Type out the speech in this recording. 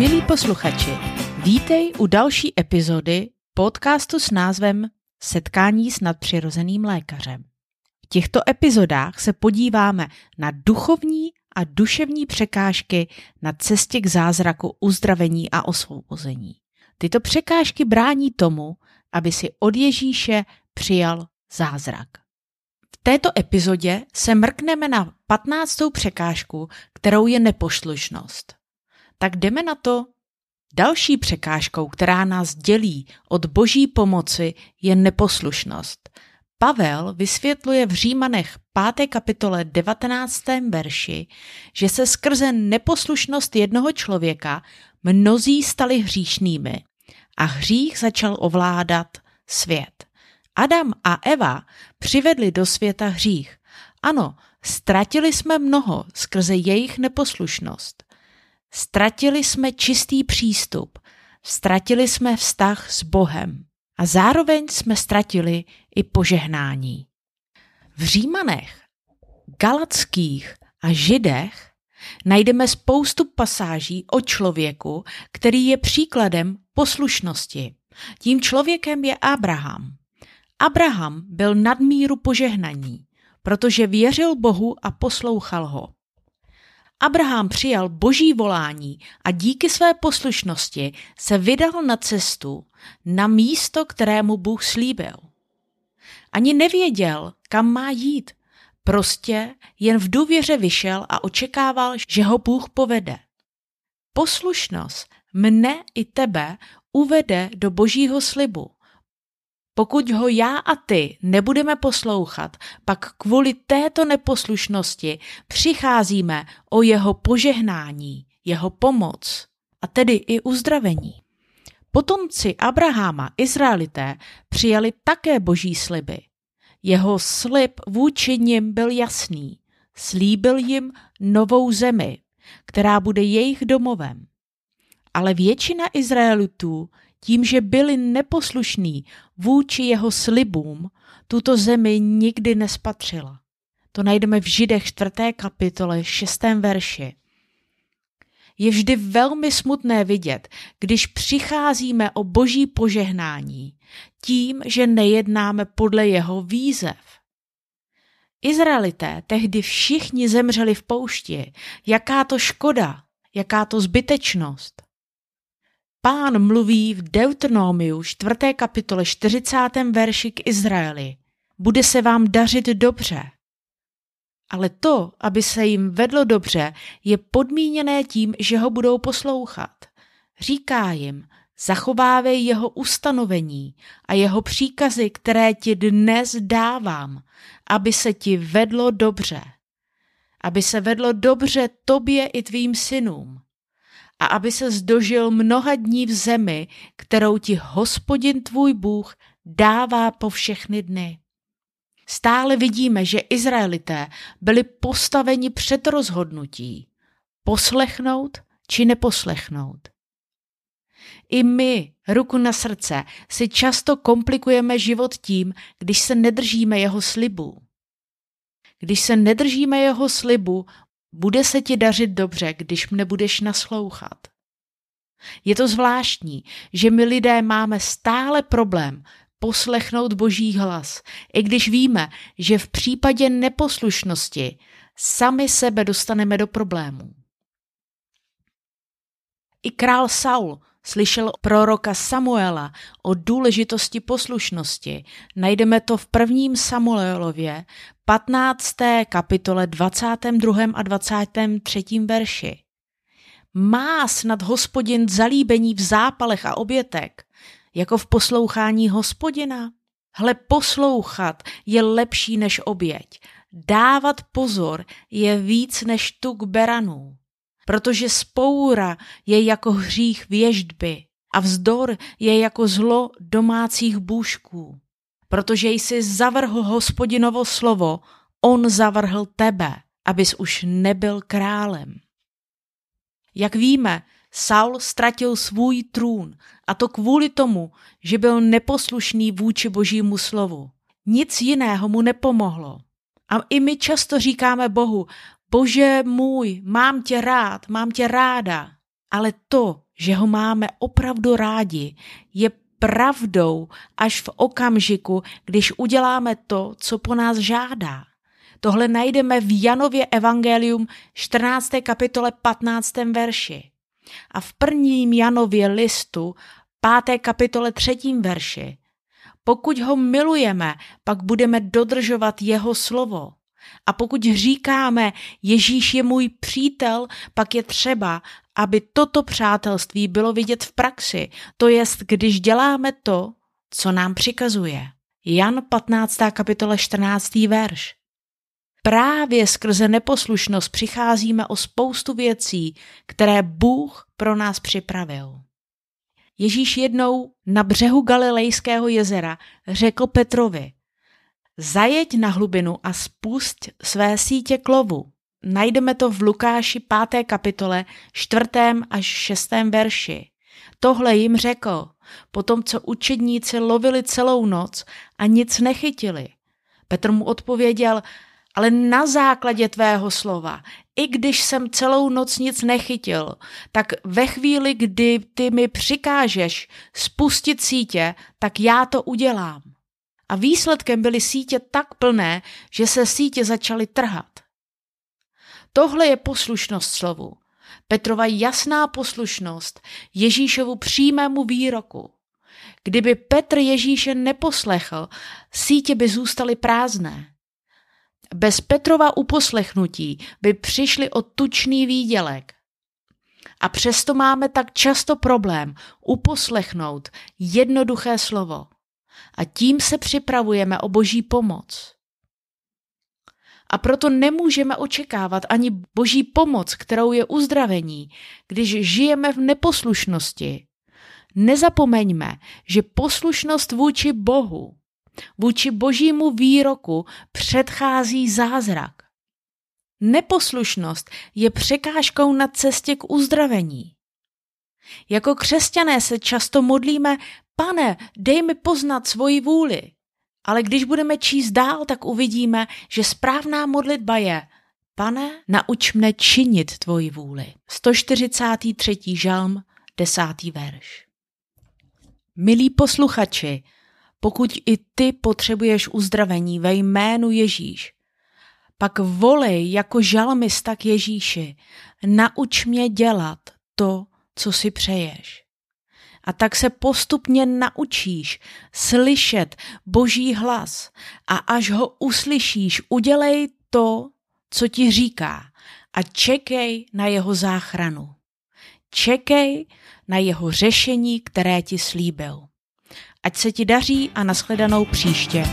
Milí posluchači, vítej u další epizody podcastu s názvem Setkání s nadpřirozeným lékařem. V těchto epizodách se podíváme na duchovní a duševní překážky na cestě k zázraku uzdravení a osvobození. Tyto překážky brání tomu, aby si od Ježíše přijal zázrak. V této epizodě se mrkneme na 15. překážku, kterou je nepošlušnost. Tak jdeme na to. Další překážkou, která nás dělí od boží pomoci, je neposlušnost. Pavel vysvětluje v Římanech 5. kapitole 19. verši, že se skrze neposlušnost jednoho člověka mnozí stali hříšnými a hřích začal ovládat svět. Adam a Eva přivedli do světa hřích. Ano, ztratili jsme mnoho skrze jejich neposlušnost. Ztratili jsme čistý přístup, ztratili jsme vztah s Bohem a zároveň jsme ztratili i požehnání. V Římanech, Galackých a Židech najdeme spoustu pasáží o člověku, který je příkladem poslušnosti. Tím člověkem je Abraham. Abraham byl nadmíru požehnaní, protože věřil Bohu a poslouchal ho. Abraham přijal boží volání a díky své poslušnosti se vydal na cestu na místo, kterému Bůh slíbil. Ani nevěděl, kam má jít. Prostě jen v důvěře vyšel a očekával, že ho Bůh povede. Poslušnost mne i tebe uvede do božího slibu. Pokud ho já a ty nebudeme poslouchat, pak kvůli této neposlušnosti přicházíme o jeho požehnání, jeho pomoc a tedy i uzdravení. Potomci Abraháma, Izraelité, přijali také boží sliby. Jeho slib vůči nim byl jasný. Slíbil jim novou zemi, která bude jejich domovem. Ale většina Izraelitů tím, že byli neposlušní vůči jeho slibům, tuto zemi nikdy nespatřila. To najdeme v Židech 4. kapitole 6. verši. Je vždy velmi smutné vidět, když přicházíme o boží požehnání, tím, že nejednáme podle jeho výzev. Izraelité tehdy všichni zemřeli v poušti. Jaká to škoda, jaká to zbytečnost. Pán mluví v Deuteronomiu 4. kapitole 40. verši k Izraeli. Bude se vám dařit dobře. Ale to, aby se jim vedlo dobře, je podmíněné tím, že ho budou poslouchat. Říká jim, zachovávej jeho ustanovení a jeho příkazy, které ti dnes dávám, aby se ti vedlo dobře. Aby se vedlo dobře tobě i tvým synům a aby se zdožil mnoha dní v zemi, kterou ti hospodin tvůj Bůh dává po všechny dny. Stále vidíme, že Izraelité byli postaveni před rozhodnutí poslechnout či neposlechnout. I my, ruku na srdce, si často komplikujeme život tím, když se nedržíme jeho slibu. Když se nedržíme jeho slibu, bude se ti dařit dobře, když mne budeš naslouchat. Je to zvláštní, že my lidé máme stále problém poslechnout boží hlas, i když víme, že v případě neposlušnosti sami sebe dostaneme do problémů. I král Saul slyšel proroka Samuela o důležitosti poslušnosti. Najdeme to v prvním Samuelově, 15. kapitole 22. a 23. verši. Má snad hospodin zalíbení v zápalech a obětek, jako v poslouchání hospodina? Hle, poslouchat je lepší než oběť. Dávat pozor je víc než tuk beranů protože spoura je jako hřích věždby a vzdor je jako zlo domácích bůžků. Protože jsi zavrhl hospodinovo slovo, on zavrhl tebe, abys už nebyl králem. Jak víme, Saul ztratil svůj trůn a to kvůli tomu, že byl neposlušný vůči božímu slovu. Nic jiného mu nepomohlo. A i my často říkáme Bohu, Bože můj, mám tě rád, mám tě ráda. Ale to, že ho máme opravdu rádi, je pravdou až v okamžiku, když uděláme to, co po nás žádá. Tohle najdeme v Janově Evangelium 14. kapitole 15. verši a v prvním Janově listu 5. kapitole 3. verši. Pokud ho milujeme, pak budeme dodržovat jeho slovo. A pokud říkáme, Ježíš je můj přítel, pak je třeba, aby toto přátelství bylo vidět v praxi, to jest, když děláme to, co nám přikazuje. Jan 15. kapitola 14. verš. Právě skrze neposlušnost přicházíme o spoustu věcí, které Bůh pro nás připravil. Ježíš jednou na břehu Galilejského jezera řekl Petrovi, zajeď na hlubinu a spust své sítě k lovu. Najdeme to v Lukáši 5. kapitole 4. až 6. verši. Tohle jim řekl, potom co učedníci lovili celou noc a nic nechytili. Petr mu odpověděl, ale na základě tvého slova, i když jsem celou noc nic nechytil, tak ve chvíli, kdy ty mi přikážeš spustit sítě, tak já to udělám. A výsledkem byly sítě tak plné, že se sítě začaly trhat. Tohle je poslušnost slovu. Petrova jasná poslušnost Ježíšovu přímému výroku. Kdyby Petr Ježíše neposlechl, sítě by zůstaly prázdné. Bez Petrova uposlechnutí by přišli o tučný výdělek. A přesto máme tak často problém uposlechnout jednoduché slovo. A tím se připravujeme o boží pomoc. A proto nemůžeme očekávat ani boží pomoc, kterou je uzdravení, když žijeme v neposlušnosti. Nezapomeňme, že poslušnost vůči Bohu Vůči božímu výroku předchází zázrak. Neposlušnost je překážkou na cestě k uzdravení. Jako křesťané se často modlíme, pane, dej mi poznat svoji vůli. Ale když budeme číst dál, tak uvidíme, že správná modlitba je, pane, nauč mne činit tvoji vůli. 143. žalm, 10. verš. Milí posluchači, pokud i ty potřebuješ uzdravení ve jménu Ježíš, pak volej jako žalmista k Ježíši, nauč mě dělat to, co si přeješ. A tak se postupně naučíš slyšet Boží hlas a až ho uslyšíš, udělej to, co ti říká a čekej na jeho záchranu. Čekej na jeho řešení, které ti slíbil. Ať se ti daří a nashledanou příště.